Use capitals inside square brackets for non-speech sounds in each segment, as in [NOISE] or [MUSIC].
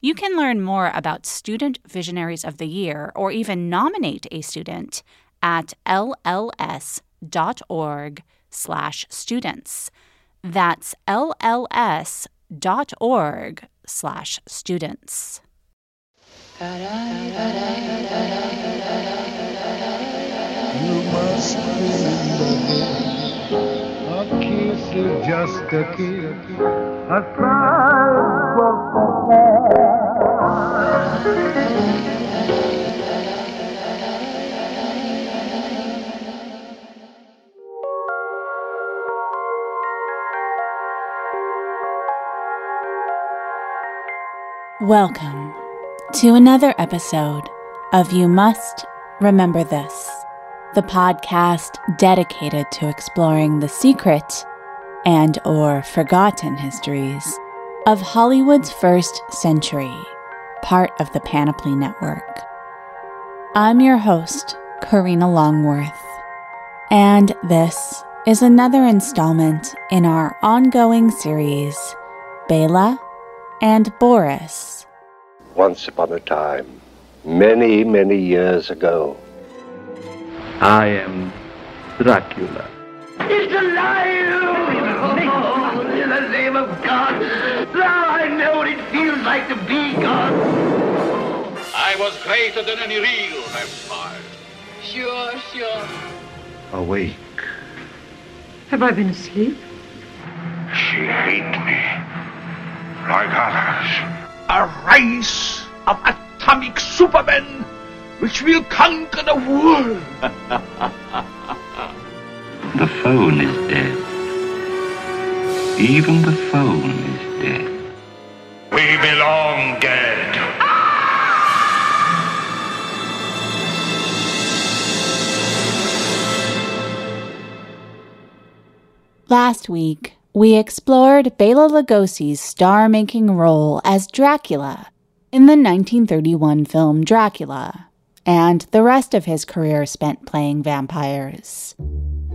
You can learn more about Student Visionaries of the Year or even nominate a student at lls.org slash students. That's lls.org slash students. You must remember a kiss is just a kiss, a Welcome to another episode of You Must Remember This, the podcast dedicated to exploring the secret and or forgotten histories of Hollywood's first century, part of the Panoply Network. I'm your host, Karina Longworth, and this is another installment in our ongoing series, Bela and Boris. Once upon a time, many, many years ago. I am Dracula. It's alive! Oh, in the name of God! Now I know what it feels like to be God! I was greater than any real vampire. Sure, sure. Awake. Have I been asleep? She hates me. Like others. A race of atomic supermen which will conquer the world. [LAUGHS] the phone is dead. Even the phone is dead. We belong dead. Last week, we explored Bela Lugosi's star making role as Dracula in the 1931 film Dracula, and the rest of his career spent playing vampires.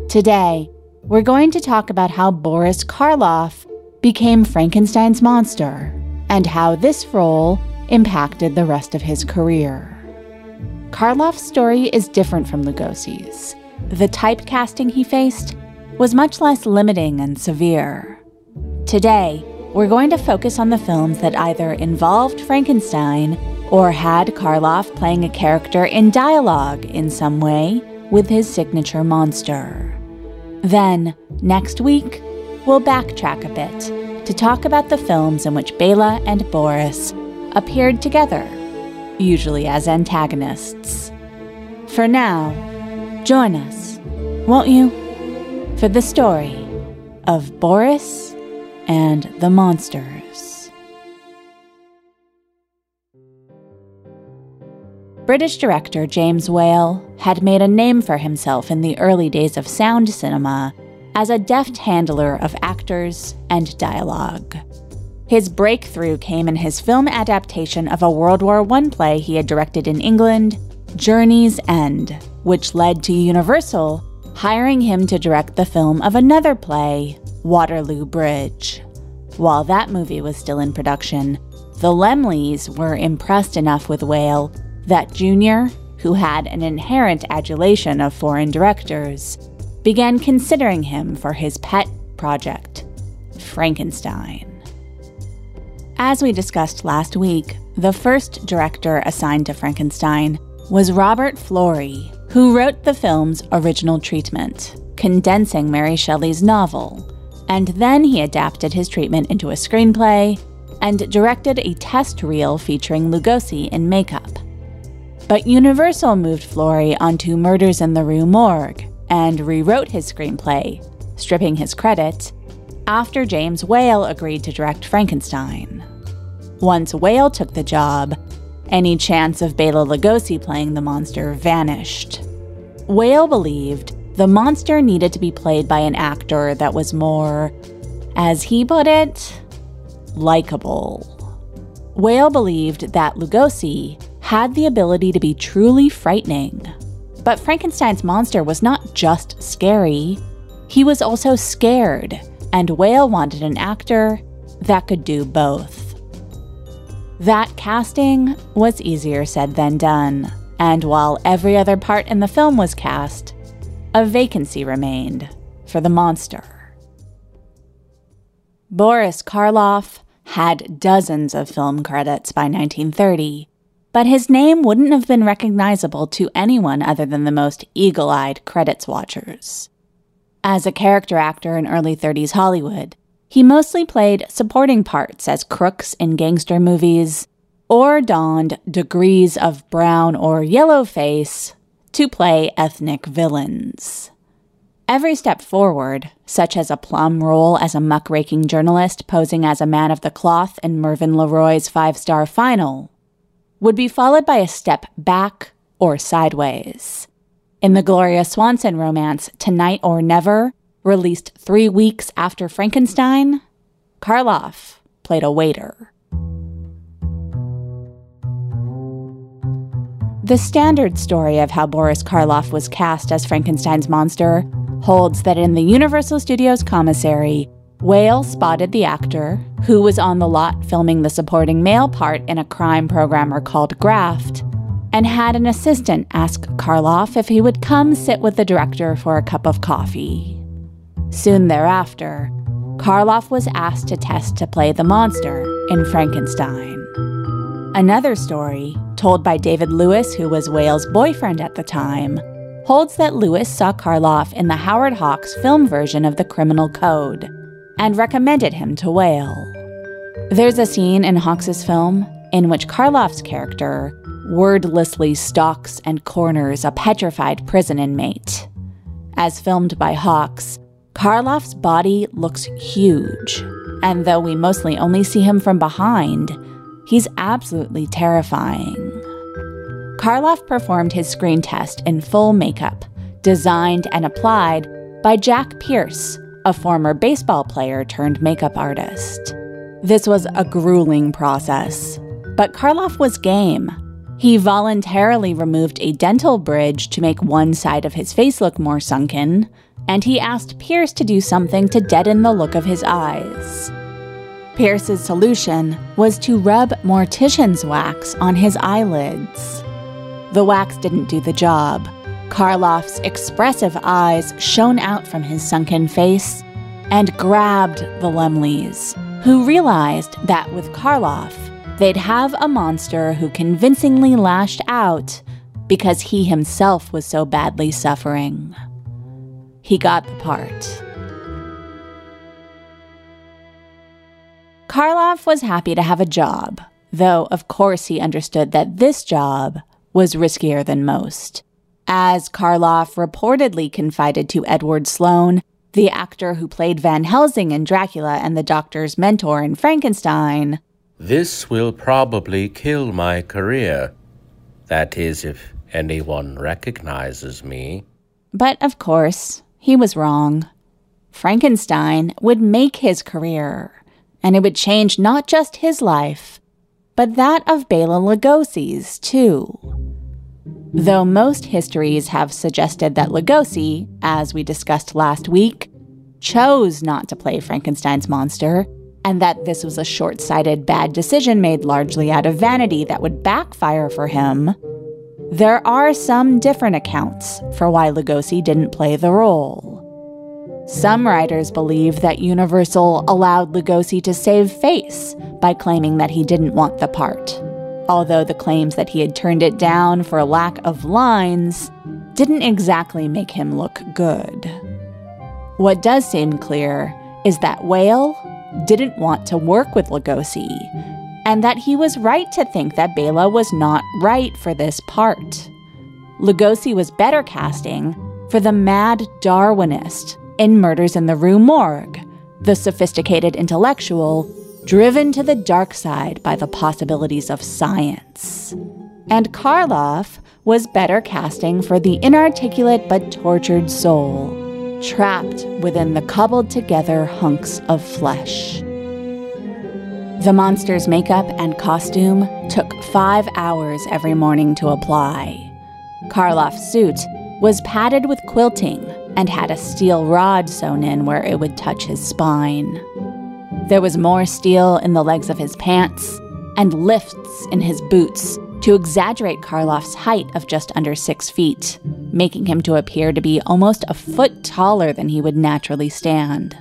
Today, we're going to talk about how Boris Karloff became Frankenstein's monster and how this role impacted the rest of his career. Karloff's story is different from Lugosi's. The typecasting he faced was much less limiting and severe. Today, we're going to focus on the films that either involved Frankenstein or had Karloff playing a character in dialogue in some way with his signature monster. Then, next week, we'll backtrack a bit to talk about the films in which Bela and Boris appeared together, usually as antagonists. For now, join us, won't you? For the story of Boris and the Monsters. British director James Whale had made a name for himself in the early days of sound cinema as a deft handler of actors and dialogue. His breakthrough came in his film adaptation of a World War I play he had directed in England, Journey's End, which led to Universal hiring him to direct the film of another play, Waterloo Bridge. While that movie was still in production, the Laemmles were impressed enough with Whale that Junior, who had an inherent adulation of foreign directors, began considering him for his pet project, Frankenstein. As we discussed last week, the first director assigned to Frankenstein was Robert Florey, who wrote the film's original treatment, condensing Mary Shelley's novel, and then he adapted his treatment into a screenplay and directed a test reel featuring Lugosi in makeup. But Universal moved Florey onto Murders in the Rue Morgue and rewrote his screenplay, stripping his credit, after James Whale agreed to direct Frankenstein. Once Whale took the job, any chance of Bela Lugosi playing the monster vanished. Whale believed the monster needed to be played by an actor that was more, as he put it, likable. Whale believed that Lugosi had the ability to be truly frightening. But Frankenstein's monster was not just scary, he was also scared, and Whale wanted an actor that could do both. That casting was easier said than done, and while every other part in the film was cast, a vacancy remained for the monster. Boris Karloff had dozens of film credits by 1930, but his name wouldn't have been recognizable to anyone other than the most eagle eyed credits watchers. As a character actor in early 30s Hollywood, he mostly played supporting parts as crooks in gangster movies or donned degrees of brown or yellow face to play ethnic villains. Every step forward, such as a plum role as a muckraking journalist posing as a man of the cloth in Mervyn LeRoy's five star final, would be followed by a step back or sideways. In the Gloria Swanson romance Tonight or Never, released three weeks after Frankenstein, Karloff played a waiter. The standard story of how Boris Karloff was cast as Frankenstein's monster holds that in the Universal Studios commissary, Whale spotted the actor, who was on the lot filming the supporting male part in a crime programmer called Graft, and had an assistant ask Karloff if he would come sit with the director for a cup of coffee. Soon thereafter, Karloff was asked to test to play the monster in Frankenstein. Another story, told by David Lewis, who was Whale's boyfriend at the time, holds that Lewis saw Karloff in the Howard Hawks film version of The Criminal Code and recommended him to Whale. There's a scene in Hawks's film in which Karloff's character wordlessly stalks and corners a petrified prison inmate. As filmed by Hawks, Karloff's body looks huge, and though we mostly only see him from behind, he's absolutely terrifying. Karloff performed his screen test in full makeup, designed and applied by Jack Pierce, a former baseball player turned makeup artist. This was a grueling process, but Karloff was game. He voluntarily removed a dental bridge to make one side of his face look more sunken, and he asked Pierce to do something to deaden the look of his eyes. Pierce's solution was to rub mortician's wax on his eyelids. The wax didn't do the job, Karloff's expressive eyes shone out from his sunken face and grabbed the Laemmles, who realized that with Karloff, they'd have a monster who convincingly lashed out because he himself was so badly suffering. He got the part. Karloff was happy to have a job, though of course he understood that this job was riskier than most as Karloff reportedly confided to Edward Sloane, the actor who played Van Helsing in Dracula and the doctor's mentor in Frankenstein. This will probably kill my career. That is, if anyone recognizes me. But of course, he was wrong. Frankenstein would make his career, and it would change not just his life, but that of Bela Lugosi's, too. Though most histories have suggested that Lugosi, as we discussed last week, chose not to play Frankenstein's monster, and that this was a short sighted bad decision made largely out of vanity that would backfire for him, there are some different accounts for why Lugosi didn't play the role. Some writers believe that Universal allowed Lugosi to save face by claiming that he didn't want the part although the claims that he had turned it down for lack of lines didn't exactly make him look good. What does seem clear is that Whale didn't want to work with Lugosi, and that he was right to think that Bela was not right for this part. Lugosi was better casting for the mad Darwinist in Murders in the Rue Morgue, the sophisticated intellectual driven to the dark side by the possibilities of science. And Karloff was better casting for the inarticulate but tortured soul, trapped within the cobbled together hunks of flesh. The monster's makeup and costume took five hours every morning to apply. Karloff's suit was padded with quilting and had a steel rod sewn in where it would touch his spine. There was more steel in the legs of his pants and lifts in his boots to exaggerate Karloff's height of just under six feet, making him to appear to be almost a foot taller than he would naturally stand.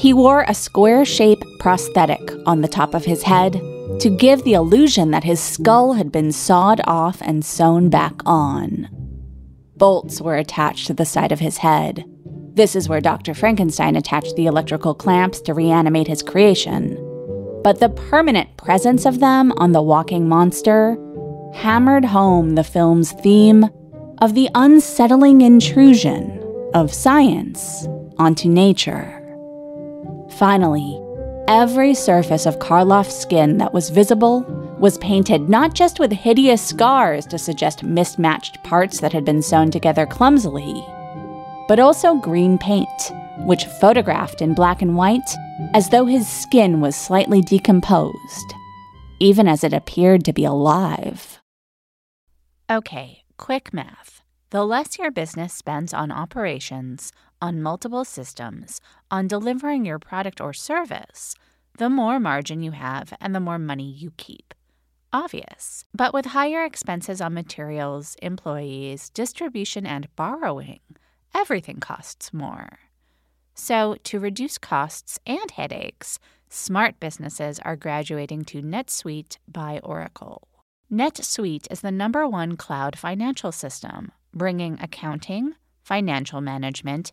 He wore a square shaped prosthetic on the top of his head to give the illusion that his skull had been sawed off and sewn back on. Bolts were attached to the side of his head. This is where Dr. Frankenstein attached the electrical clamps to reanimate his creation. But the permanent presence of them on the walking monster hammered home the film's theme of the unsettling intrusion of science onto nature. Finally, every surface of Karloff's skin that was visible was painted not just with hideous scars to suggest mismatched parts that had been sewn together clumsily, but also green paint, which photographed in black and white as though his skin was slightly decomposed, even as it appeared to be alive. Okay, quick math. The less your business spends on operations, on multiple systems, on delivering your product or service, the more margin you have and the more money you keep. Obvious. But with higher expenses on materials, employees, distribution, and borrowing, everything costs more. So, to reduce costs and headaches, smart businesses are graduating to NetSuite by Oracle. NetSuite is the number one cloud financial system, bringing accounting, financial management,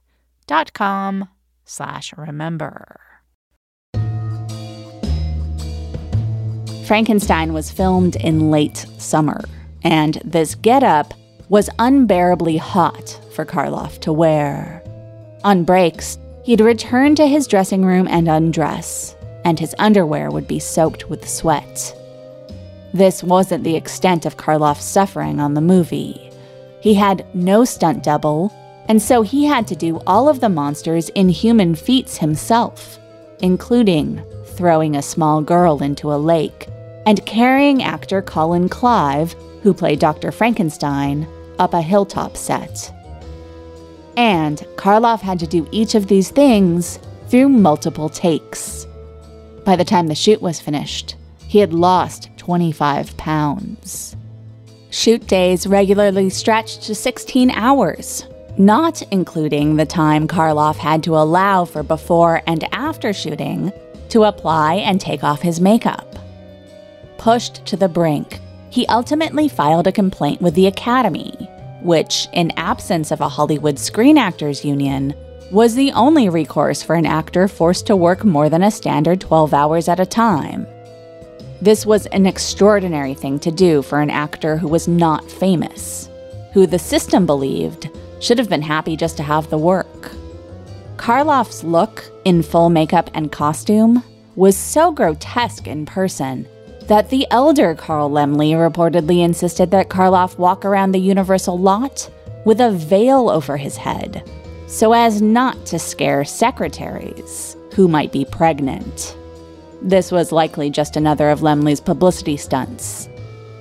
netsuite.com slash remember. Frankenstein was filmed in late summer, and this getup was unbearably hot for Karloff to wear. On breaks, he'd return to his dressing room and undress, and his underwear would be soaked with sweat. This wasn't the extent of Karloff's suffering on the movie. He had no stunt double, and so he had to do all of the monster's inhuman feats himself, including throwing a small girl into a lake and carrying actor Colin Clive, who played Dr. Frankenstein, up a hilltop set. And Karloff had to do each of these things through multiple takes. By the time the shoot was finished, he had lost 25 pounds. Shoot days regularly stretched to 16 hours, not including the time Karloff had to allow for before and after shooting to apply and take off his makeup. Pushed to the brink, he ultimately filed a complaint with the Academy, which, in absence of a Hollywood Screen Actors Union, was the only recourse for an actor forced to work more than a standard 12 hours at a time. This was an extraordinary thing to do for an actor who was not famous. who the system believed should have been happy just to have the work. Karloff's look in full makeup and costume was so grotesque in person that the elder Carl Laemmle reportedly insisted that Karloff walk around the Universal lot with a veil over his head so as not to scare secretaries who might be pregnant. This was likely just another of Laemmle's publicity stunts.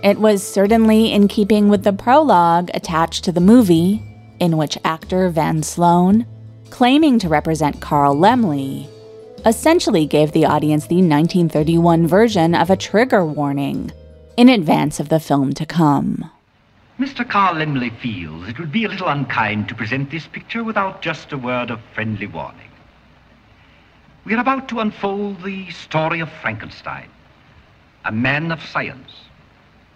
It was certainly in keeping with the prologue attached to the movie, in which actor Van Sloan, claiming to represent Carl Laemmle, essentially gave the audience the 1931 version of a trigger warning in advance of the film to come. Mr. Carl Laemmle feels it would be a little unkind to present this picture without just a word of friendly warning. We are about to unfold the story of Frankenstein, a man of science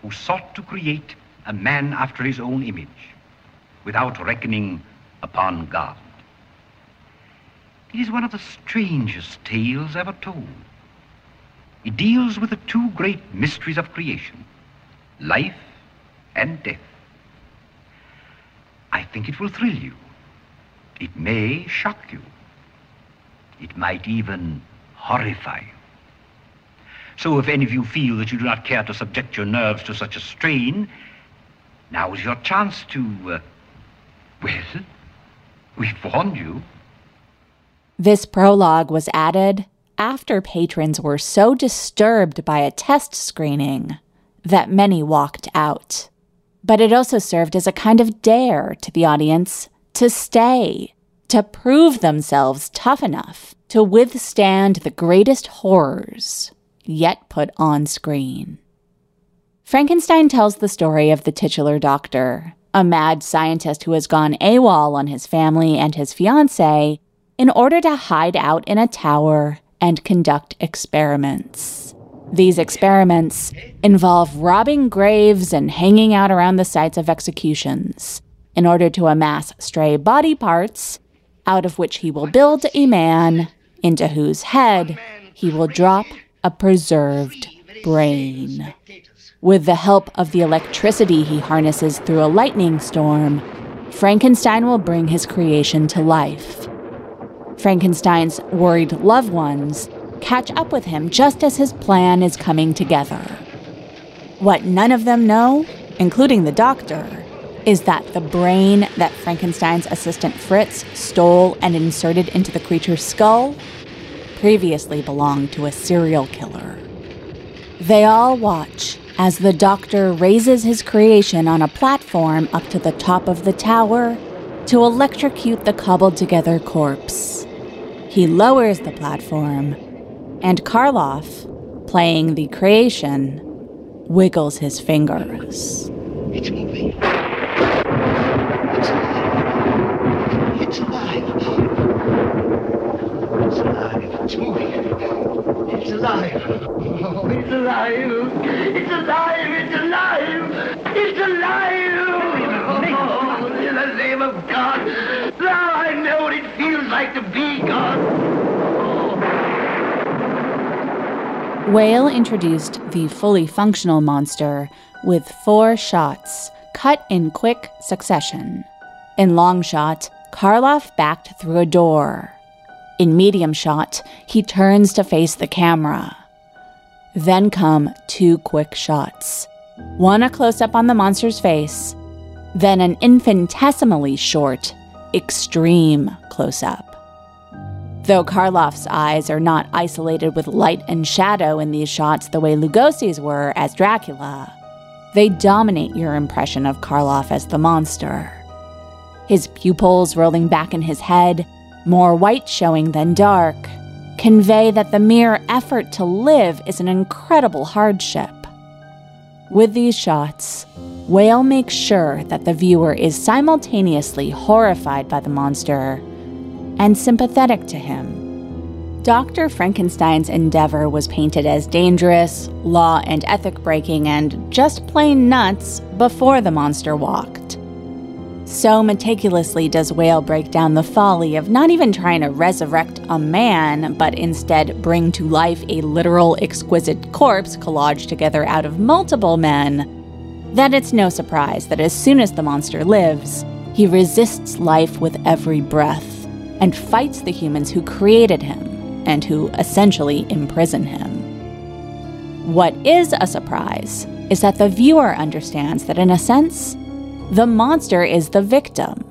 who sought to create a man after his own image without reckoning upon God. It is one of the strangest tales ever told. It deals with the two great mysteries of creation life and death. I think it will thrill you. It may shock you. It might even horrify you. So if any of you feel that you do not care to subject your nerves to such a strain, now is your chance to, uh, we've warned you. This prologue was added after patrons were so disturbed by a test screening that many walked out. But it also served as a kind of dare to the audience to stay, to prove themselves tough enough to withstand the greatest horrors yet put on screen. Frankenstein tells the story of the titular doctor, a mad scientist who has gone AWOL on his family and his fiancee in order to hide out in a tower and conduct experiments. These experiments involve robbing graves and hanging out around the sites of executions in order to amass stray body parts, out of which he will build a man into whose head he will drop a preserved brain. With the help of the electricity he harnesses through a lightning storm, Frankenstein will bring his creation to life. Frankenstein's worried loved ones catch up with him just as his plan is coming together. What none of them know, including the doctor, is that the brain that Frankenstein's assistant Fritz stole and inserted into the creature's skull previously belonged to a serial killer. They all watch as the doctor raises his creation on a platform up to the top of the tower to electrocute the cobbled together corpse. He lowers the platform, and Karloff, playing the creation, wiggles his fingers. It's moving. It's alive. It's alive. It's moving. It's alive. Oh, it's alive. It's alive. It's alive. It's alive. Oh, in the name of God. Now I know what it feels like to be God. Whale introduced the fully functional monster with four shots, cut in quick succession. In long shot, Karloff backed through a door. In medium shot, he turns to face the camera. Then come two quick shots one a close up on the monster's face, then an infinitesimally short, extreme close up. Though Karloff's eyes are not isolated with light and shadow in these shots the way Lugosi's were as Dracula, they dominate your impression of Karloff as the monster. His pupils rolling back in his head, more white showing than dark, convey that the mere effort to live is an incredible hardship. With these shots, Whale makes sure that the viewer is simultaneously horrified by the monster and sympathetic to him. Dr. Frankenstein's endeavor was painted as dangerous, law and ethic breaking, and just plain nuts before the monster walked. So meticulously does Whale break down the folly of not even trying to resurrect a man, but instead bring to life a literal exquisite corpse collaged together out of multiple men, that it's no surprise that as soon as the monster lives, he resists life with every breath and fights the humans who created him and who essentially imprison him. What is a surprise is that the viewer understands that, in a sense, the monster is the victim,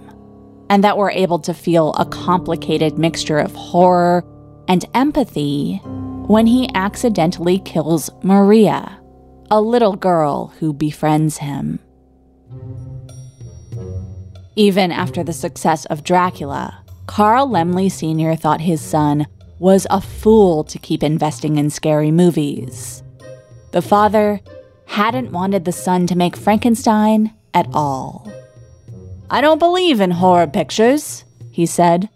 and that we're able to feel a complicated mixture of horror and empathy when he accidentally kills Maria, a little girl who befriends him. Even after the success of Dracula, Carl Laemmle Sr. thought his son was a fool to keep investing in scary movies. The father hadn't wanted the son to make Frankenstein at all. I don't believe in horror pictures, he said.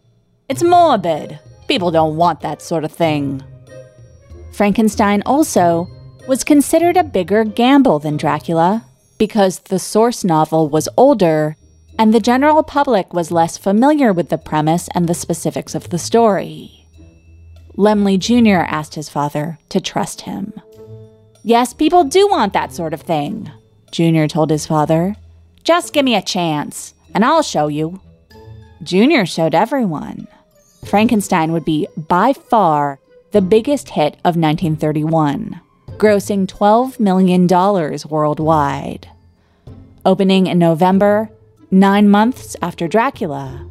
It's morbid. People don't want that sort of thing. Frankenstein also was considered a bigger gamble than Dracula because the source novel was older and the general public was less familiar with the premise and the specifics of the story. Laemmle Jr. asked his father to trust him. Yes, people do want that sort of thing, Junior told his father. Just give me a chance, and I'll show you. Junior showed everyone. Frankenstein would be by far the biggest hit of 1931, grossing $12 million worldwide. Opening in November, nine months after Dracula,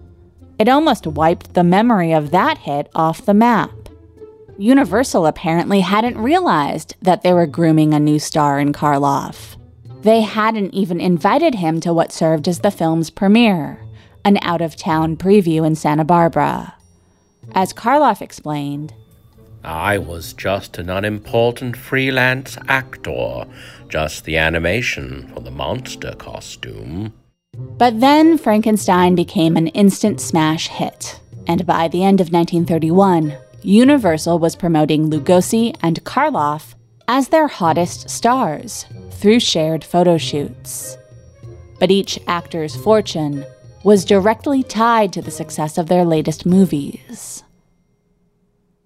it almost wiped the memory of that hit off the map. Universal apparently hadn't realized that they were grooming a new star in Karloff. They hadn't even invited him to what served as the film's premiere, an out of town preview in Santa Barbara. As Karloff explained, I was just an unimportant freelance actor, just the animation for the monster costume. But then Frankenstein became an instant smash hit, and by the end of 1931, Universal was promoting Lugosi and Karloff as their hottest stars through shared photo shoots. But each actor's fortune was directly tied to the success of their latest movies.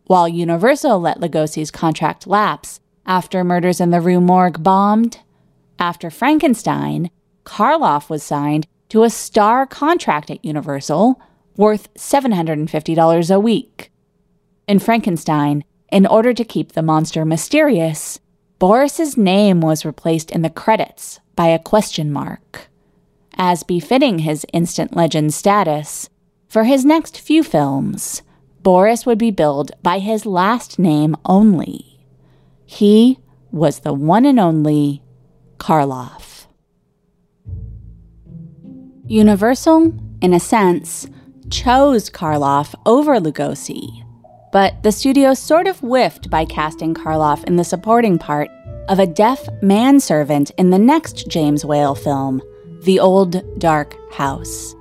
While Universal let Lugosi's contract lapse after Murders in the Rue Morgue bombed, after Frankenstein, Karloff was signed to a star contract at Universal worth $750 a week. In Frankenstein, in order to keep the monster mysterious, Boris's name was replaced in the credits by a question mark. As befitting his instant legend status, for his next few films, Boris would be billed by his last name only. He was the one and only Karloff. Universal, in a sense, chose Karloff over Lugosi but the studio sort of whiffed by casting Karloff in the supporting part of a deaf manservant in the next James Whale film, The Old Dark House.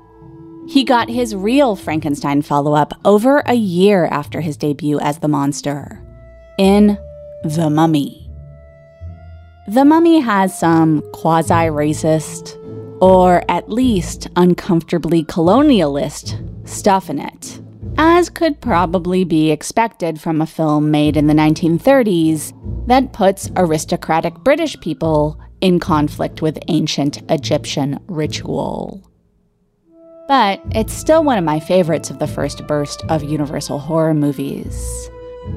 He got his real Frankenstein follow up over a year after his debut as the monster in The Mummy. The Mummy has some quasi racist, or at least uncomfortably colonialist, stuff in it as could probably be expected from a film made in the 1930s that puts aristocratic British people in conflict with ancient Egyptian ritual. But it's still one of my favorites of the first burst of Universal horror movies.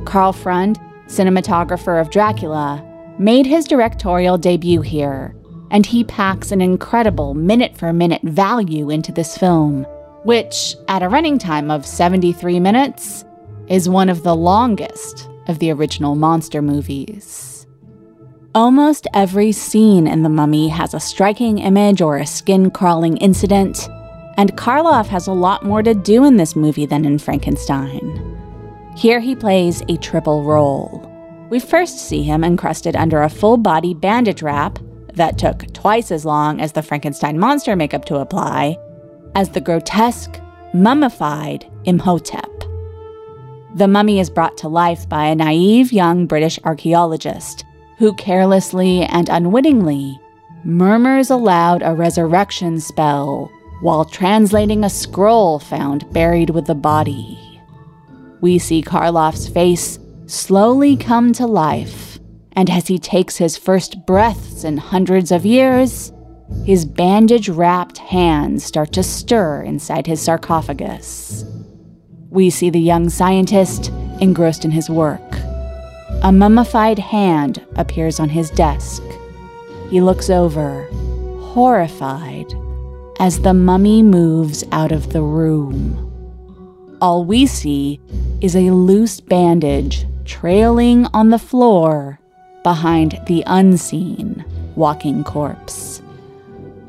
Karl Freund, cinematographer of Dracula, made his directorial debut here, and he packs an incredible minute for minute value into this film which, at a running time of 73 minutes, is one of the longest of the original monster movies. Almost every scene in The Mummy has a striking image or a skin crawling incident, and Karloff has a lot more to do in this movie than in Frankenstein. Here he plays a triple role. We first see him encrusted under a full body bandage wrap that took twice as long as the Frankenstein monster makeup to apply, as the grotesque, mummified Imhotep. The mummy is brought to life by a naive young British archaeologist who carelessly and unwittingly murmurs aloud a resurrection spell while translating a scroll found buried with the body. We see Karloff's face slowly come to life, and as he takes his first breaths in hundreds of years, his bandage wrapped hands start to stir inside his sarcophagus. We see the young scientist engrossed in his work. A mummified hand appears on his desk. He looks over, horrified, as the mummy moves out of the room. All we see is a loose bandage trailing on the floor behind the unseen walking corpse.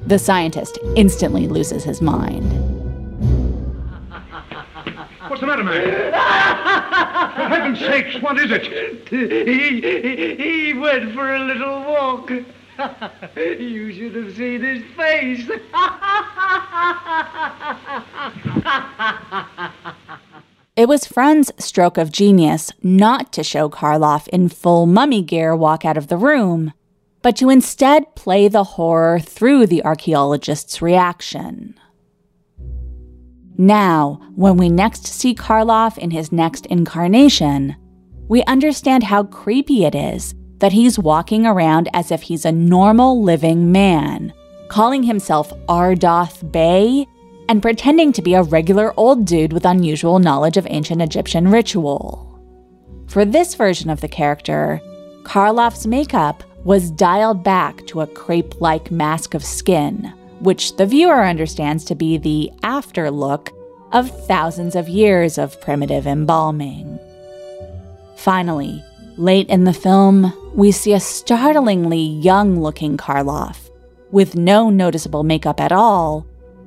The scientist instantly loses his mind. What's the matter, man? For heaven's sakes, what is it? He, he went for a little walk. you should have seen his face. It was Freund's stroke of genius not to show Karloff in full mummy gear walk out of the room, but to instead play the horror through the archaeologist's reaction. Now, when we next see Karloff in his next incarnation, we understand how creepy it is that he's walking around as if he's a normal living man, calling himself Ardath Bey and pretending to be a regular old dude with unusual knowledge of ancient Egyptian ritual. For this version of the character, Karloff's makeup was dialed back to a crepe like mask of skin, which the viewer understands to be the after look of thousands of years of primitive embalming. Finally, late in the film, we see a startlingly young looking Karloff, with no noticeable makeup at all,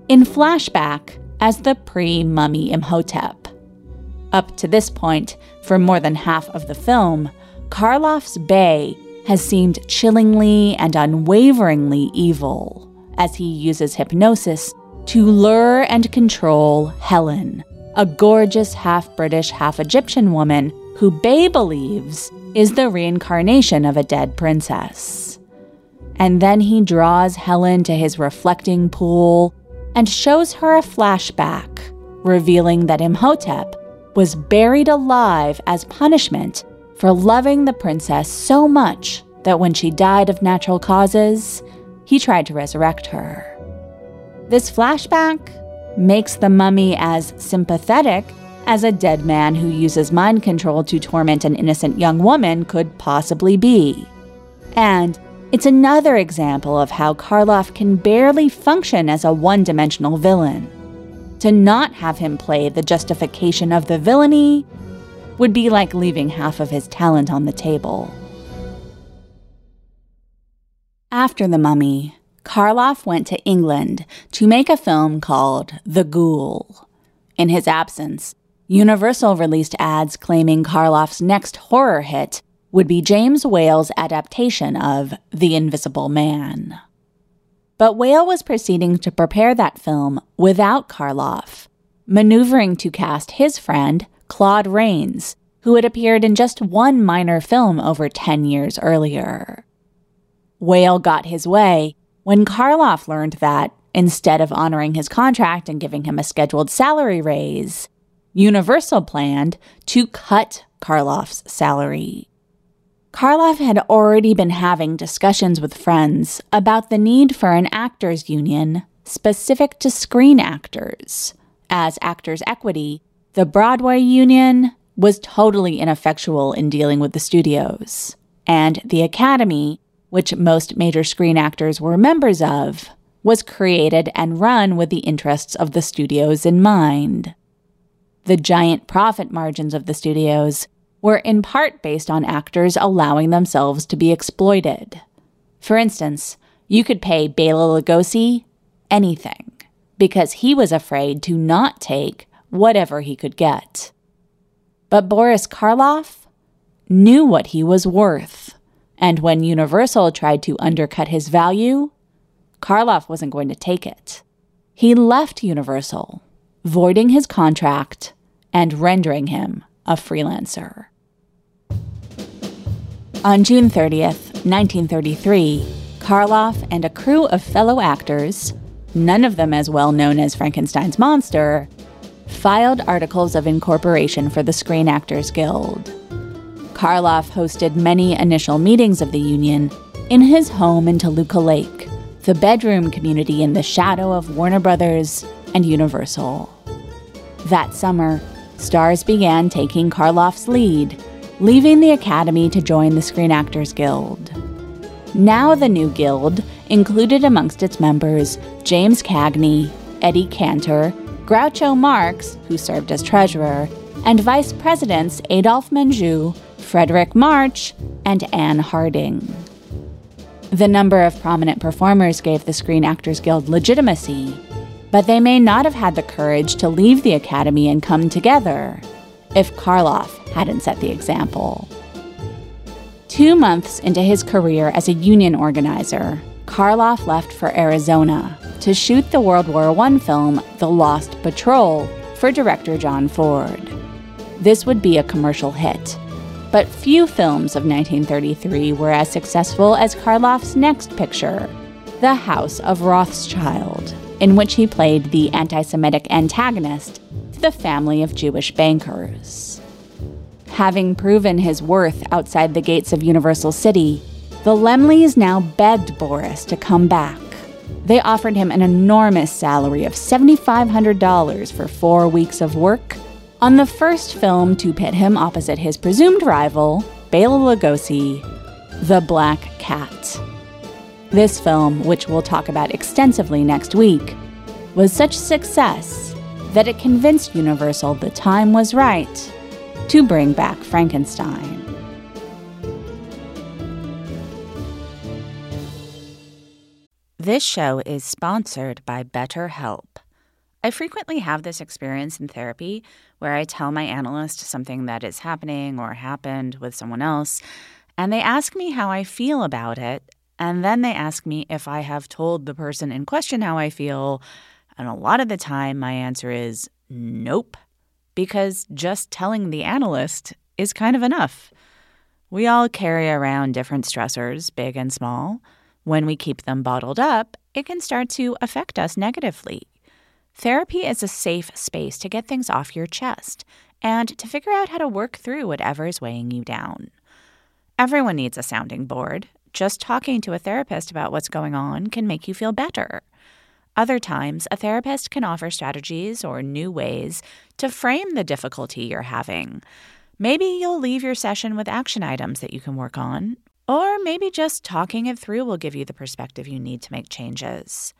in flashback as the pre mummy Imhotep. Up to this point, for more than half of the film, Karloff's Bey has seemed chillingly and unwaveringly evil, as he uses hypnosis to lure and control Helen, a gorgeous half British, half Egyptian woman who Bey believes is the reincarnation of a dead princess. And then he draws Helen to his reflecting pool and shows her a flashback, revealing that Imhotep was buried alive as punishment for loving the princess so much that when she died of natural causes, he tried to resurrect her. This flashback makes the mummy as sympathetic as a dead man who uses mind control to torment an innocent young woman could possibly be. And it's another example of how Karloff can barely function as a one dimensional villain. To not have him play the justification of the villainy would be like leaving half of his talent on the table. After The Mummy, Karloff went to England to make a film called The Ghoul. In his absence, Universal released ads claiming Karloff's next horror hit would be James Whale's adaptation of The Invisible Man. But Whale was proceeding to prepare that film without Karloff, maneuvering to cast his friend, Claude Rains, who had appeared in just one minor film over 10 years earlier. Whale got his way when Karloff learned that, instead of honoring his contract and giving him a scheduled salary raise, Universal planned to cut Karloff's salary. Karloff had already been having discussions with friends about the need for an actors' union specific to screen actors. As Actors Equity, the Broadway union was totally ineffectual in dealing with the studios. And the Academy, which most major screen actors were members of, was created and run with the interests of the studios in mind. The giant profit margins of the studios were in part based on actors allowing themselves to be exploited. For instance, you could pay Bela Lugosi anything because he was afraid to not take whatever he could get. But Boris Karloff knew what he was worth, and when Universal tried to undercut his value, Karloff wasn't going to take it. He left Universal, voiding his contract and rendering him a freelancer. On June 30th, 1933, Karloff and a crew of fellow actors, none of them as well known as Frankenstein's monster, filed articles of incorporation for the Screen Actors Guild. Karloff hosted many initial meetings of the union in his home in Toluca Lake, the bedroom community in the shadow of Warner Brothers and Universal. That summer, stars began taking Karloff's lead, leaving the Academy to join the Screen Actors Guild. Now, the new guild included amongst its members James Cagney, Eddie Cantor, Groucho Marx, who served as treasurer, and vice presidents Adolphe Menjou, Fredric March, and Ann Harding. The number of prominent performers gave the Screen Actors Guild legitimacy, but they may not have had the courage to leave the Academy and come together if Karloff hadn't set the example. Two months into his career as a union organizer, Karloff left for Arizona to shoot the World War I film The Lost Patrol for director John Ford. This would be a commercial hit, but few films of 1933 were as successful as Karloff's next picture, The House of Rothschild, in which he played the anti Semitic antagonist to the family of Jewish bankers. Having proven his worth outside the gates of Universal City, the Laemmles now begged Boris to come back. They offered him an enormous salary of $7,500 for four weeks of work on the first film to pit him opposite his presumed rival, Bela Lugosi, The Black Cat. This film, which we'll talk about extensively next week, was such a success that it convinced Universal the time was right to bring back Frankenstein. This show is sponsored by BetterHelp. I frequently have this experience in therapy where I tell my analyst something that is happening or happened with someone else, and they ask me how I feel about it, and then they ask me if I have told the person in question how I feel, and a lot of the time my answer is nope, because just telling the analyst is kind of enough. We all carry around different stressors, big and small. When we keep them bottled up, it can start to affect us negatively. Therapy is a safe space to get things off your chest and to figure out how to work through whatever is weighing you down. Everyone needs a sounding board. Just talking to a therapist about what's going on can make you feel better. Other times, a therapist can offer strategies or new ways to frame the difficulty you're having. Maybe you'll leave your session with action items that you can work on, or maybe just talking it through will give you the perspective you need to make changes.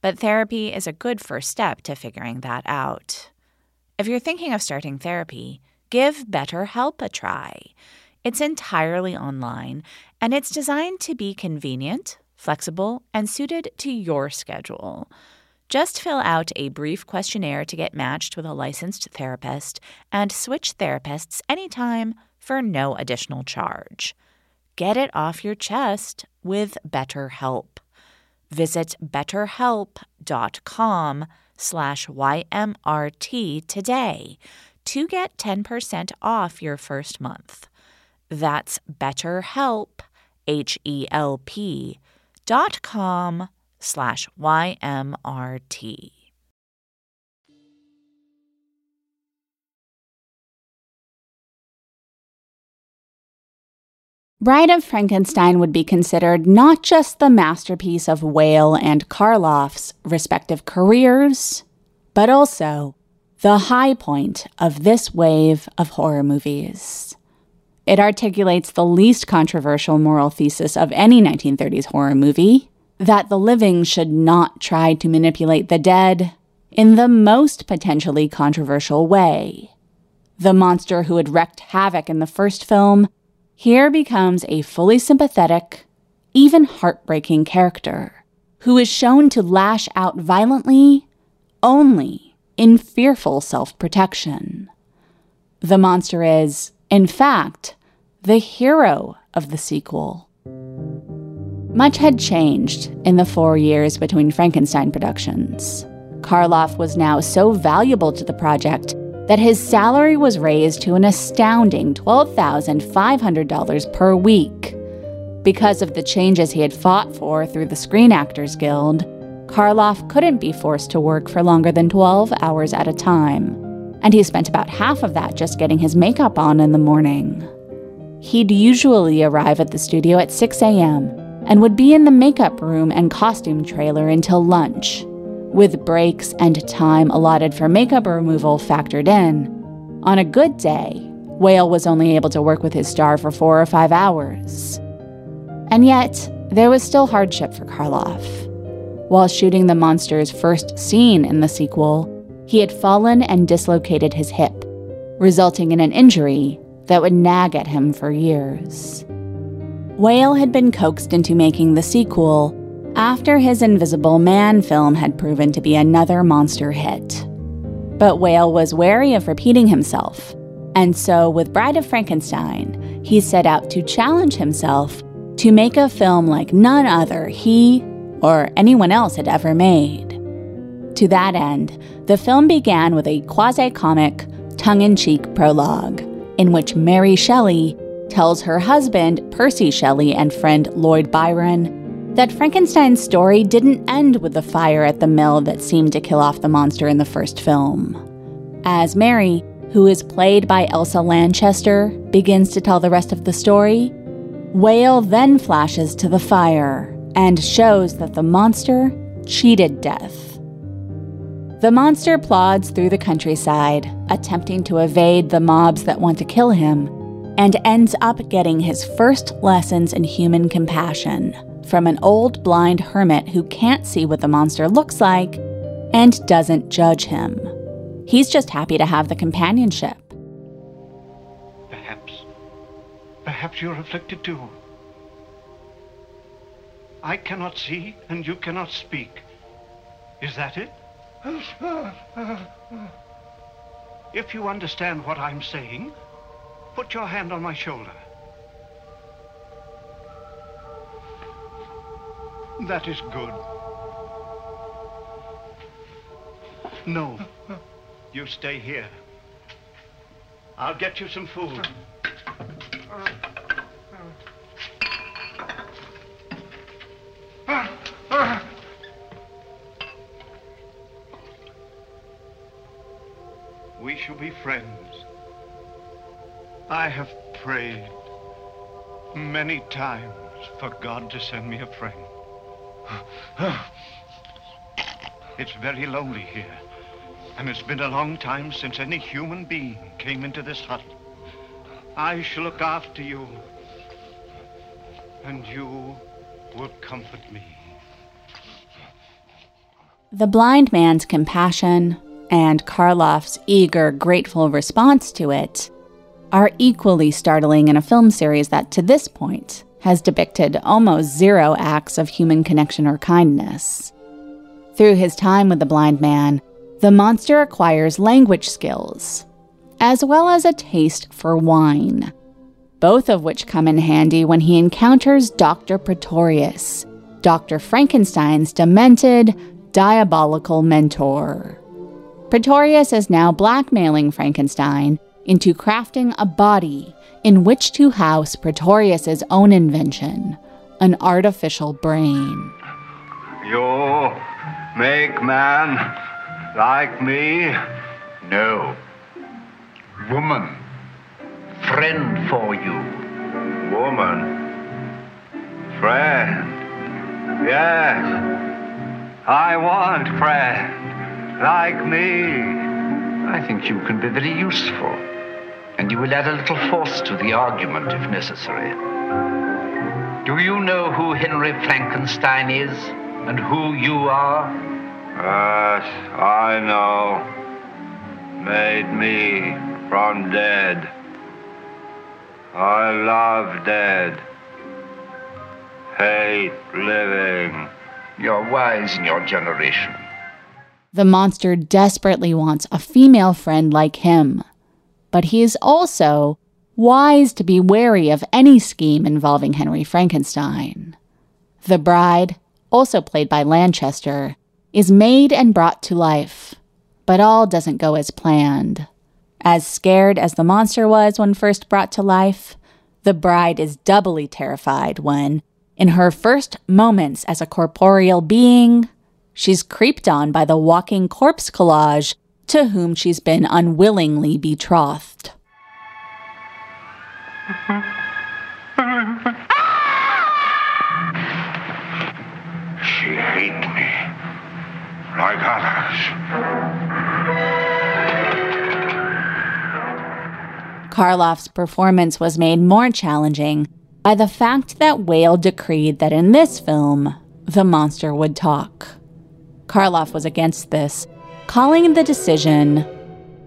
But therapy is a good first step to figuring that out. If you're thinking of starting therapy, give BetterHelp a try. It's entirely online, and it's designed to be convenient, flexible, and suited to your schedule. Just fill out a brief questionnaire to get matched with a licensed therapist and switch therapists anytime for no additional charge. Get it off your chest with BetterHelp. Visit betterhelp.com slash YMRT today to get 10% off your first month. That's betterhelp, H-E-L-P, dot com slash YMRT. Bride of Frankenstein would be considered not just the masterpiece of Whale and Karloff's respective careers, but also the high point of this wave of horror movies. It articulates the least controversial moral thesis of any 1930s horror movie that the living should not try to manipulate the dead in the most potentially controversial way. The monster who had wreaked havoc in the first film here becomes a fully sympathetic, even heartbreaking character who is shown to lash out violently only in fearful self protection. The monster is, in fact, the hero of the sequel. Much had changed in the four years between Frankenstein productions. Karloff was now so valuable to the project that his salary was raised to an astounding $12,500 per week. Because of the changes he had fought for through the Screen Actors Guild, Karloff couldn't be forced to work for longer than 12 hours at a time, and he spent about half of that just getting his makeup on in the morning. He'd usually arrive at the studio at 6 a.m., and would be in the makeup room and costume trailer until lunch, with breaks and time allotted for makeup removal factored in. On a good day, Whale was only able to work with his star for four or five hours. And yet, there was still hardship for Karloff. While shooting the monster's first scene in the sequel, he had fallen and dislocated his hip, resulting in an injury that would nag at him for years. Whale had been coaxed into making the sequel after his Invisible Man film had proven to be another monster hit. But Whale was wary of repeating himself, and so with Bride of Frankenstein, he set out to challenge himself to make a film like none other he or anyone else had ever made. To that end, the film began with a quasi comic, tongue in cheek prologue, in which Mary Shelley tells her husband, Percy Shelley, and friend Lord Byron that Frankenstein's story didn't end with the fire at the mill that seemed to kill off the monster in the first film. As Mary, who is played by Elsa Lanchester, begins to tell the rest of the story, Whale then flashes to the fire and shows that the monster cheated death. The monster plods through the countryside, attempting to evade the mobs that want to kill him, and ends up getting his first lessons in human compassion from an old blind hermit who can't see what the monster looks like and doesn't judge him. He's just happy to have the companionship. Perhaps. Perhaps you're afflicted too. I cannot see and you cannot speak. Is that it? If you understand what I'm saying, put your hand on my shoulder. That is good. No, you stay here. I'll get you some food. We shall be friends. I have prayed many times for God to send me a friend. [SIGHS] It's very lonely here. And it's been a long time since any human being came into this hut. I shall look after you. And you will comfort me. The blind man's compassion and Karloff's eager, grateful response to it are equally startling in a film series that, to this point, has depicted almost zero acts of human connection or kindness. Through his time with the blind man, the monster acquires language skills, as well as a taste for wine, both of which come in handy when he encounters Dr. Pretorius, Dr. Frankenstein's demented, diabolical mentor. Pretorius is now blackmailing Frankenstein into crafting a body in which to house Pretorius's own invention, an artificial brain. You make man like me? No. Woman. Friend for you. Woman. Friend. Yes. I want friend like me. I think you can be very useful. And you will add a little force to the argument if necessary. Do you know who Henry Frankenstein is and who you are? Yes, I know. Made me from dead. I love dead. Hate living. You're wise in your generation. The monster desperately wants a female friend like him, but he is also wise to be wary of any scheme involving Henry Frankenstein. The bride, also played by Lanchester, is made and brought to life, but all doesn't go as planned. As scared as the monster was when first brought to life, the bride is doubly terrified when, in her first moments as a corporeal being, she's creeped on by the walking corpse collage to whom she's been unwillingly betrothed. she hate me like others? Karloff's performance was made more challenging by the fact that Whale decreed that in this film, the monster would talk. Karloff was against this, calling the decision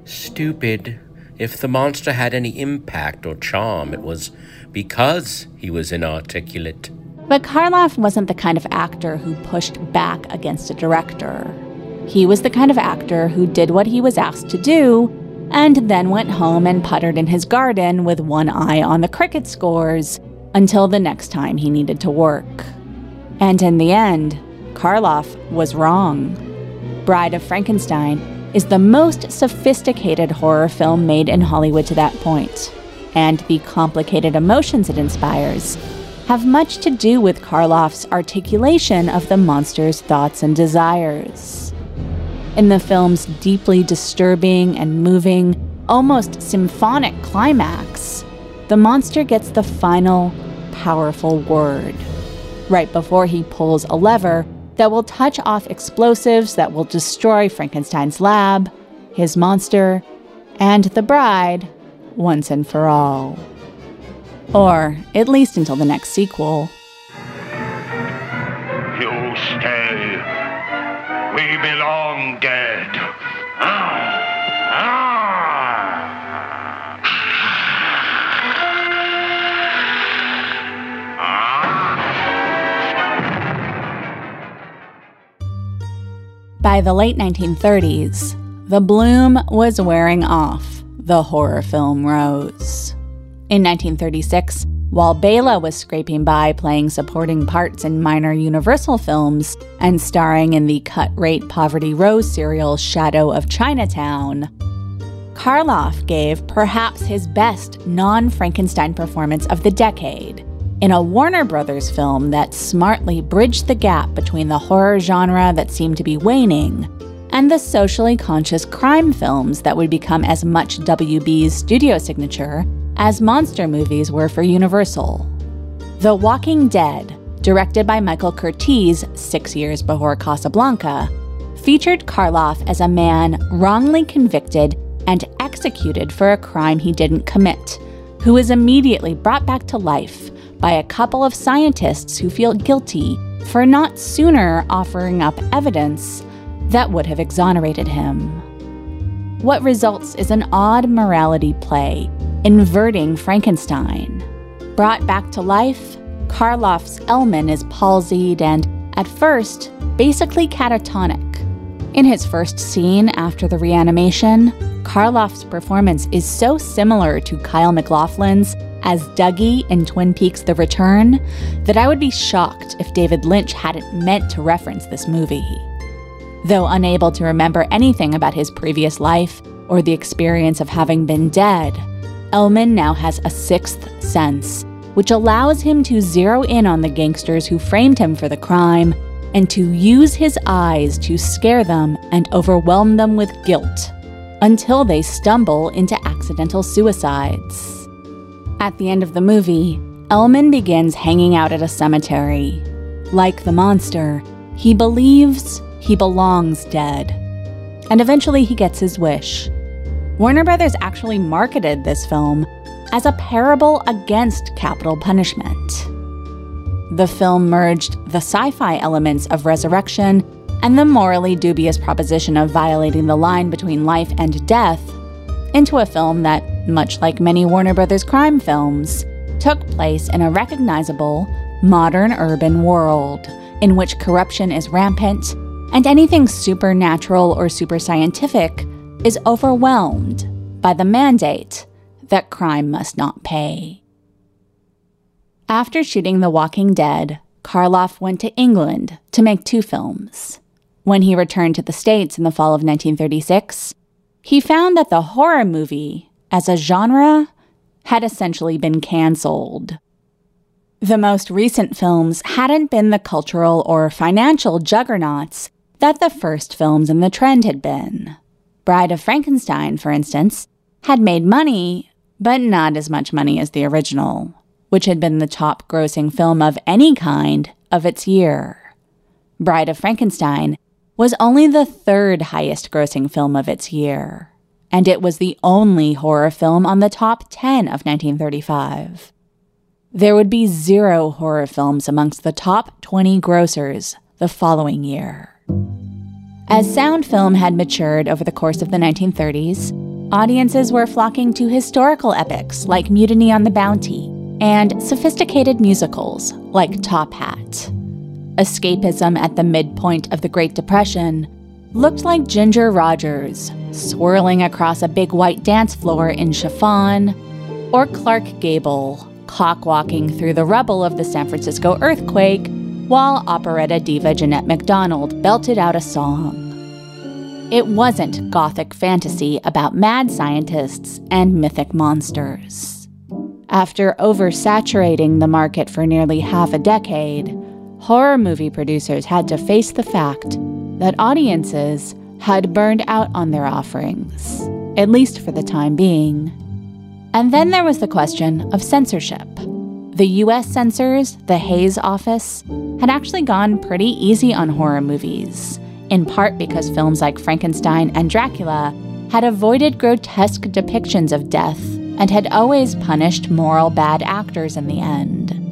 stupid. If the monster had any impact or charm, it was because he was inarticulate. But Karloff wasn't the kind of actor who pushed back against a director. He was the kind of actor who did what he was asked to do and then went home and puttered in his garden with one eye on the cricket scores until the next time he needed to work. And in the end, Karloff was wrong. Bride of Frankenstein is the most sophisticated horror film made in Hollywood to that point, and the complicated emotions it inspires have much to do with Karloff's articulation of the monster's thoughts and desires. In the film's deeply disturbing and moving, almost symphonic climax, the monster gets the final, powerful word. Right before he pulls a lever that will touch off explosives that will destroy Frankenstein's lab, his monster, and the bride once and for all. Or at least until the next sequel. You stay. We belong dead. Ah, By the late 1930s, the bloom was wearing off the horror film rose. In 1936, while Bela was scraping by playing supporting parts in minor Universal films and starring in the cut rate Poverty Row serial Shadow of Chinatown, Karloff gave perhaps his best non Frankenstein performance of the decade in a Warner Brothers film that smartly bridged the gap between the horror genre that seemed to be waning and the socially conscious crime films that would become as much WB's studio signature as monster movies were for Universal. The Walking Dead, directed by Michael Curtiz six years before Casablanca, featured Karloff as a man wrongly convicted and executed for a crime he didn't commit, who is immediately brought back to life by a couple of scientists who feel guilty for not sooner offering up evidence that would have exonerated him. What results is an odd morality play, inverting Frankenstein. Brought back to life, Karloff's Ellman is palsied and, at first, basically catatonic. In his first scene after the reanimation, Karloff's performance is so similar to Kyle MacLachlan's as Dougie in Twin Peaks The Return that I would be shocked if David Lynch hadn't meant to reference this movie. Though unable to remember anything about his previous life or the experience of having been dead, Ellman now has a sixth sense, which allows him to zero in on the gangsters who framed him for the crime and to use his eyes to scare them and overwhelm them with guilt until they stumble into accidental suicides. At the end of the movie, Ellman begins hanging out at a cemetery. Like the monster, he believes he belongs dead. And eventually he gets his wish. Warner Brothers actually marketed this film as a parable against capital punishment. The film merged the sci fi elements of resurrection and the morally dubious proposition of violating the line between life and death into a film that much like many Warner Brothers crime films, took place in a recognizable, modern urban world in which corruption is rampant and anything supernatural or super scientific is overwhelmed by the mandate that crime must not pay. After shooting The Walking Dead, Karloff went to England to make two films. When he returned to the States in the fall of 1936, he found that the horror movie as a genre had essentially been cancelled. The most recent films hadn't been the cultural or financial juggernauts that the first films in the trend had been. Bride of Frankenstein, for instance, had made money, but not as much money as the original, which had been the top grossing film of any kind of its year. Bride of Frankenstein, was only the third highest grossing film of its year, and it was the only horror film on the top 10 of 1935. There would be zero horror films amongst the top 20 grossers the following year. As sound film had matured over the course of the 1930s, audiences were flocking to historical epics like Mutiny on the Bounty and sophisticated musicals like Top Hat. Escapism at the midpoint of the Great Depression looked like Ginger Rogers swirling across a big white dance floor in chiffon, or Clark Gable cockwalking through the rubble of the San Francisco earthquake while operetta diva Jeanette MacDonald belted out a song. It wasn't gothic fantasy about mad scientists and mythic monsters. After oversaturating the market for nearly half a decade, horror movie producers had to face the fact that audiences had burned out on their offerings, at least for the time being. And then there was the question of censorship. The US censors, the Hays office, had actually gone pretty easy on horror movies, in part because films like Frankenstein and Dracula had avoided grotesque depictions of death and had always punished moral bad actors in the end.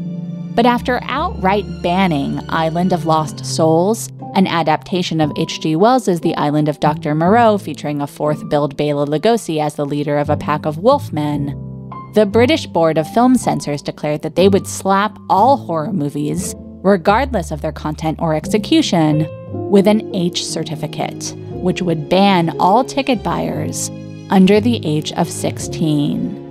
But after outright banning Island of Lost Souls, an adaptation of H.G. Wells's The Island of Dr. Moreau featuring a fourth billed Bela Lugosi as the leader of a pack of wolfmen, the British Board of Film Censors declared that they would slap all horror movies, regardless of their content or execution, with an H certificate, which would ban all ticket buyers under the age of 16.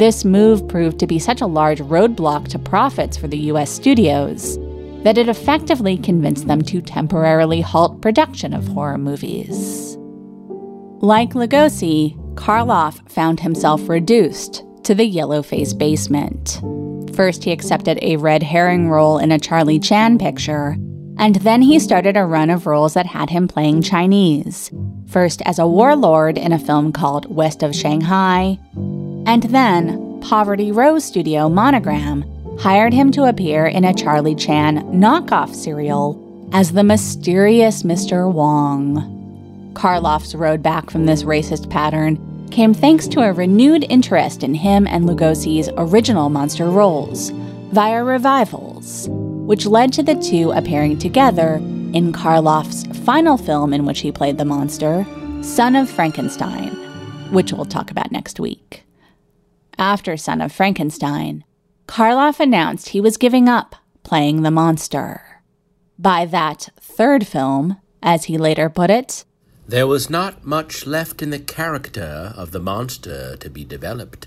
This move proved to be such a large roadblock to profits for the US studios that it effectively convinced them to temporarily halt production of horror movies. Like Lugosi, Karloff found himself reduced to the Yellowface basement. First, he accepted a red herring role in a Charlie Chan picture, and then he started a run of roles that had him playing Chinese. First, as a warlord in a film called West of Shanghai, and then Poverty Row Studio Monogram hired him to appear in a Charlie Chan knockoff serial as the mysterious Mr. Wong. Karloff's road back from this racist pattern came thanks to a renewed interest in him and Lugosi's original monster roles via revivals, which led to the two appearing together in Karloff's final film in which he played the monster, Son of Frankenstein, which we'll talk about next week. After Son of Frankenstein, Karloff announced he was giving up playing the monster. By that third film, as he later put it, there was not much left in the character of the monster to be developed.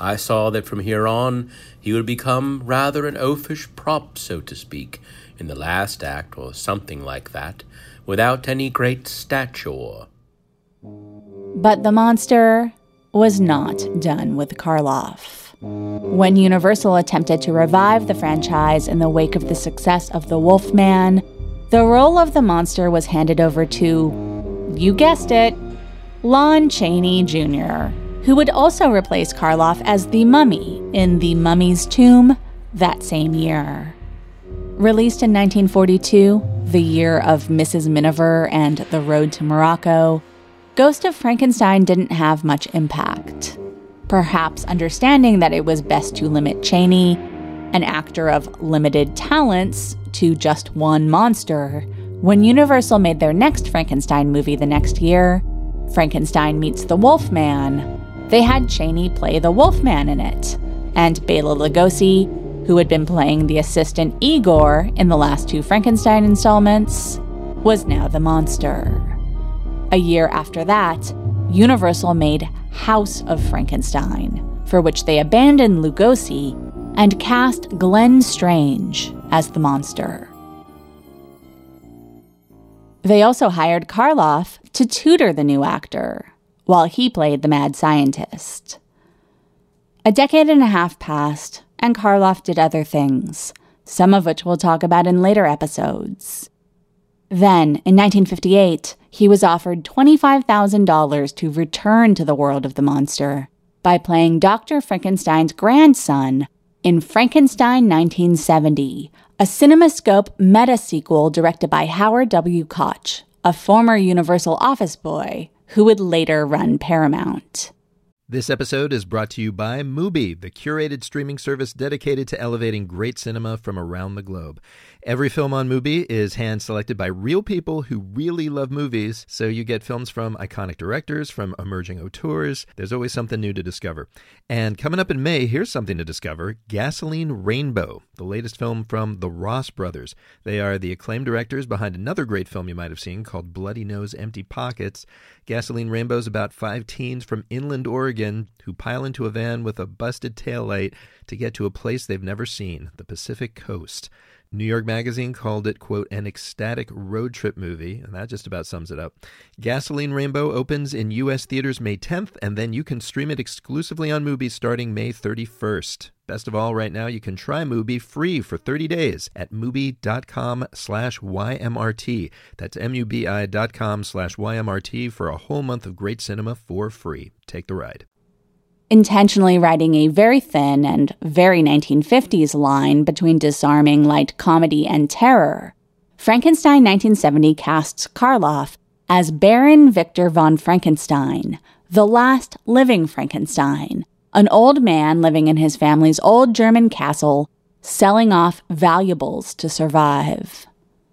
I saw that from here on he would become rather an oafish prop, so to speak, in the last act or something like that, without any great stature. But the monster was not done with Karloff. When Universal attempted to revive the franchise in the wake of the success of The Wolfman, the role of the monster was handed over to you guessed it, Lon Chaney Jr., who would also replace Karloff as the mummy in The Mummy's Tomb that same year. Released in 1942, the year of Mrs. Miniver and The Road to Morocco, Ghost of Frankenstein didn't have much impact. Perhaps understanding that it was best to limit Chaney, an actor of limited talents, to just one monster, when Universal made their next Frankenstein movie the next year, Frankenstein Meets the Wolfman, they had Chaney play the Wolfman in it, and Bela Lugosi, who had been playing the assistant Igor in the last two Frankenstein installments, was now the monster. A year after that, Universal made House of Frankenstein, for which they abandoned Lugosi and cast Glenn Strange as the monster. They also hired Karloff to tutor the new actor, while he played the mad scientist. A decade and a half passed, and Karloff did other things, some of which we'll talk about in later episodes. Then, in 1958, he was offered $25,000 to return to the world of the monster by playing Dr. Frankenstein's grandson in Frankenstein 1970, a CinemaScope meta sequel directed by Howard W. Koch, a former Universal office boy who would later run Paramount. This episode is brought to you by Mubi, the curated streaming service dedicated to elevating great cinema from around the globe. Every film on Mubi is hand selected by real people who really love movies, so you get films from iconic directors, from emerging auteurs. There's always something new to discover. And coming up in May, here's something to discover Gasoline Rainbow, the latest film from the Ross brothers. They are the acclaimed directors behind another great film you might have seen called Bloody Nose Empty Pockets. Gasoline Rainbow is about five teens from inland Oregon who pile into a van with a busted taillight to get to a place they've never seen, the Pacific Coast. New York Magazine called it, quote, an ecstatic road trip movie, and that just about sums it up. Gasoline Rainbow opens in U.S. theaters May 10th, and then you can stream it exclusively on Mubi starting May 31st. Best of all, right now you can try Mubi free for 30 days at mubi.com slash YMRT. That's M-U-B-I dot com slash YMRT for a whole month of great cinema for free. Take the ride intentionally writing a very thin and very 1950s line between disarming light comedy and terror, Frankenstein 1970 casts Karloff as Baron Victor von Frankenstein, the last living Frankenstein, an old man living in his family's old German castle, selling off valuables to survive.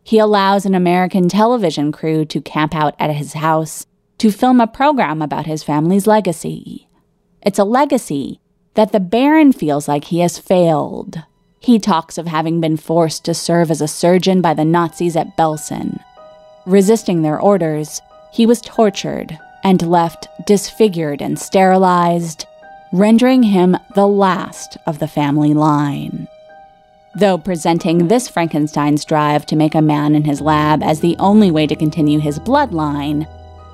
He allows an American television crew to camp out at his house to film a program about his family's legacy. It's a legacy that the Baron feels like he has failed. He talks of having been forced to serve as a surgeon by the Nazis at Belsen. Resisting their orders, he was tortured and left disfigured and sterilized, rendering him the last of the family line. Though presenting this Frankenstein's drive to make a man in his lab as the only way to continue his bloodline,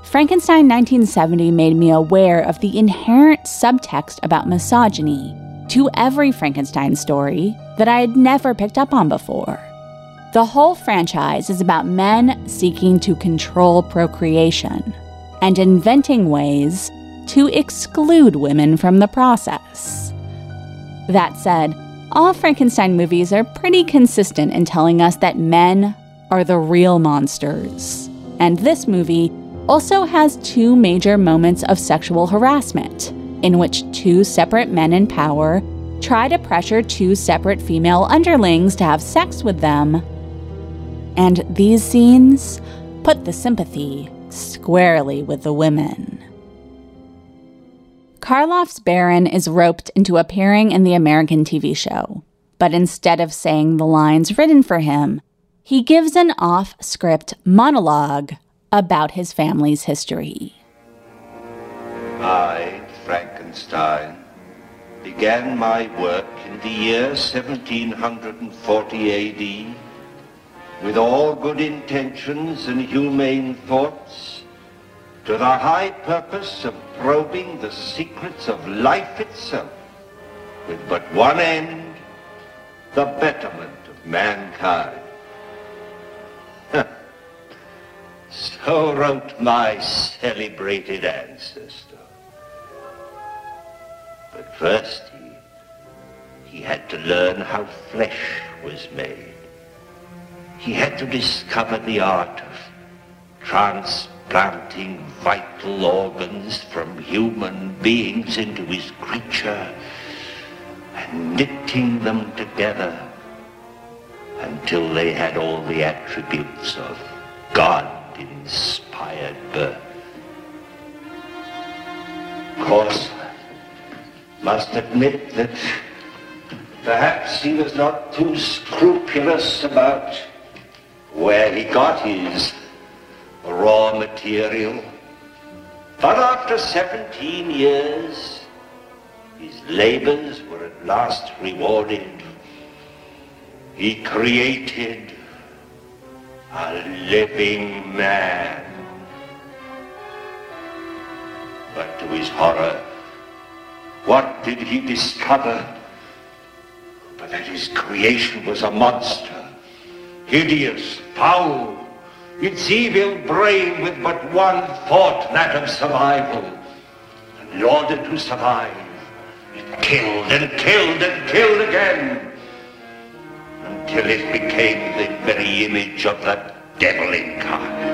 Frankenstein 1970 made me aware of the inherent subtext about misogyny to every Frankenstein story that I had never picked up on before. The whole franchise is about men seeking to control procreation and inventing ways to exclude women from the process. That said, all Frankenstein movies are pretty consistent in telling us that men are the real monsters. And this movie also has two major moments of sexual harassment, in which two separate men in power try to pressure two separate female underlings to have sex with them. And these scenes put the sympathy squarely with the women. Karloff's Baron is roped into appearing in the American TV show, but instead of saying the lines written for him, he gives an off script monologue about his family's history. I, Frankenstein, began my work in the year 1740 AD with all good intentions and humane thoughts to the high purpose of probing the secrets of life itself with but one end, the betterment of mankind. So wrote my celebrated ancestor. But first he, he had to learn how flesh was made. He had to discover the art of transplanting vital organs from human beings into his creature and knitting them together until they had all the attributes of God inspired birth. Of course, must admit that perhaps he was not too scrupulous about where he got his raw material. But after 17 years, his labors were at last rewarded. He created a living man. But to his horror, what did he discover? But that his creation was a monster, hideous, foul, its evil brain with but one thought, that of survival. And in order to survive, it killed and killed and killed again till it became the very image of the devil incarnate.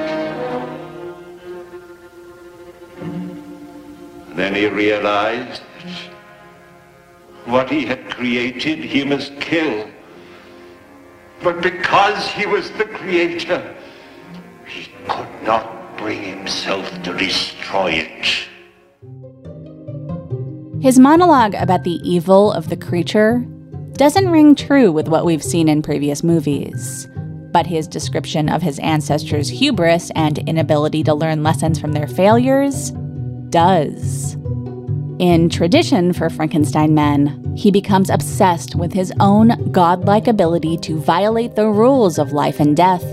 Then he realized what he had created he must kill. But because he was the creator, he could not bring himself to destroy it. His monologue about the evil of the creature doesn't ring true with what we've seen in previous movies. But his description of his ancestors' hubris and inability to learn lessons from their failures does. In tradition for Frankenstein men, he becomes obsessed with his own godlike ability to violate the rules of life and death,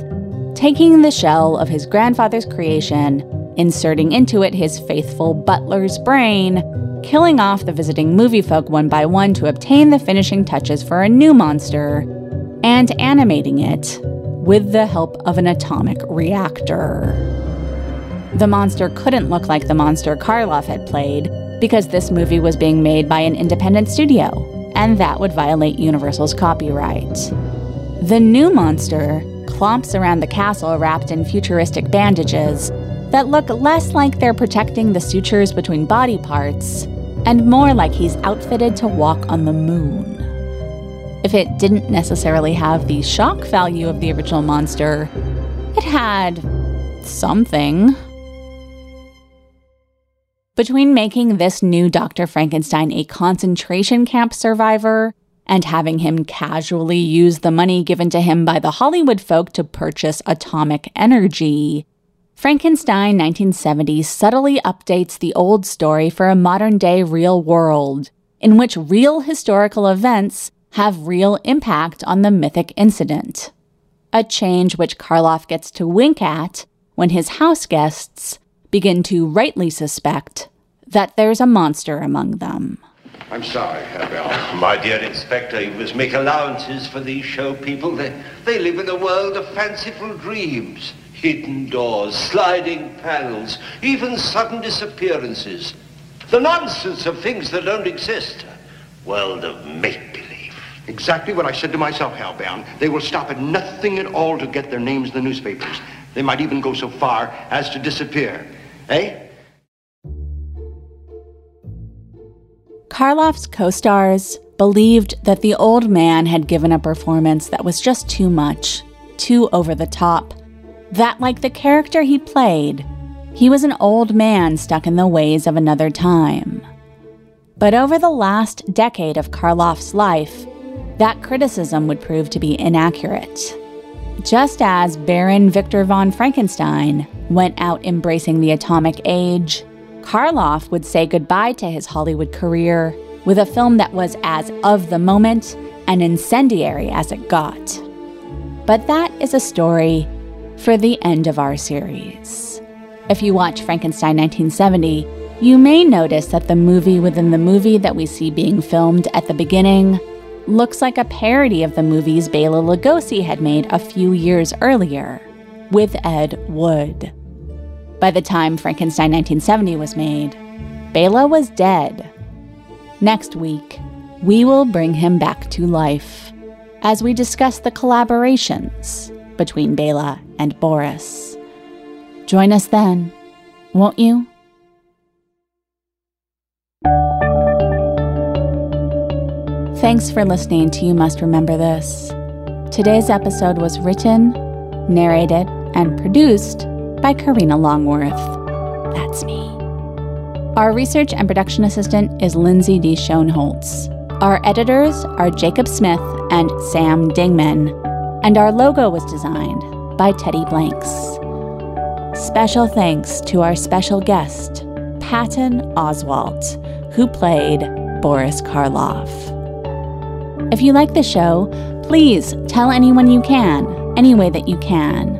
taking the shell of his grandfather's creation, inserting into it his faithful butler's brain, killing off the visiting movie folk one by one to obtain the finishing touches for a new monster, and animating it with the help of an atomic reactor. The monster couldn't look like the monster Karloff had played because this movie was being made by an independent studio, and that would violate Universal's copyright. The new monster clomps around the castle wrapped in futuristic bandages that look less like they're protecting the sutures between body parts and more like he's outfitted to walk on the moon. If it didn't necessarily have the shock value of the original monster, it had something. Between making this new Dr. Frankenstein a concentration camp survivor and having him casually use the money given to him by the Hollywood folk to purchase atomic energy, Frankenstein 1970 subtly updates the old story for a modern day real world, in which real historical events have real impact on the mythic incident. A change which Karloff gets to wink at when his house guests begin to rightly suspect that there's a monster among them. I'm sorry, Herr Bell. My dear Inspector, you must make allowances for these show people. They, they live in a world of fanciful dreams. Hidden doors, sliding panels, even sudden disappearances. The nonsense of things that don't exist. World of make-believe. Exactly what I said to myself, Hellbound. They will stop at nothing at all to get their names in the newspapers. They might even go so far as to disappear. Eh? Karloff's co stars believed that the old man had given a performance that was just too much, too over the top. That, like the character he played, he was an old man stuck in the ways of another time. But over the last decade of Karloff's life, that criticism would prove to be inaccurate. Just as Baron Victor von Frankenstein went out embracing the atomic age, Karloff would say goodbye to his Hollywood career with a film that was as of the moment and incendiary as it got. But that is a story for the end of our series. If you watch Frankenstein 1970, you may notice that the movie within the movie that we see being filmed at the beginning looks like a parody of the movies Bela Lugosi had made a few years earlier with Ed Wood. By the time Frankenstein 1970 was made, Bela was dead. Next week, we will bring him back to life as we discuss the collaborations between Bela and Boris. Join us then, won't you? Thanks for listening to You Must Remember This. Today's episode was written, narrated, and produced by Karina Longworth. That's me. Our research and production assistant is Lindsay D. Schoenholtz. Our editors are Jacob Smith and Sam Dingman, and our logo was designed by Teddy Blanks. Special thanks to our special guest, Patton Oswalt, who played Boris Karloff. If you like the show, please tell anyone you can, any way that you can.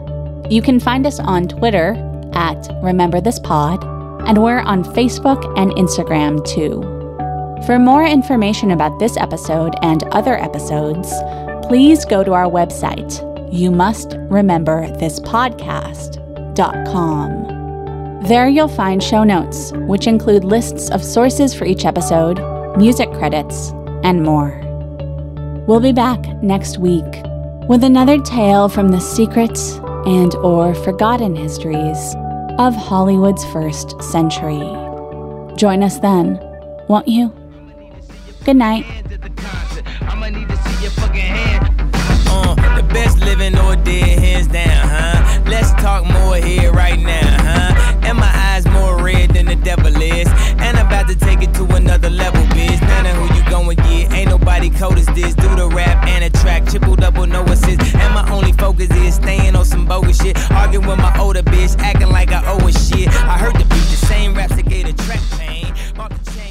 You can find us on Twitter at Remember This Pod, and we're on Facebook and Instagram too. For more information about this episode and other episodes, please go to our website, you must remember this podcast.com. There you'll find show notes, which include lists of sources for each episode, music credits, and more. We'll be back next week with another tale from the secrets and or forgotten histories of Hollywood's first century. Join us then, won't you? Good night. Best living or dead, hands down, huh? Let's talk more here right now, huh? And my eyes more red than the devil is. And I'm about to take it to another level, bitch. None of who you going, yeah. Ain't nobody cold as this. Do the rap and a track, triple double, no assist. And my only focus is staying on some bogus shit. Arguing with my older bitch, acting like I owe a shit. I heard the beat, the same raps that gave the track pain. Mark the chain.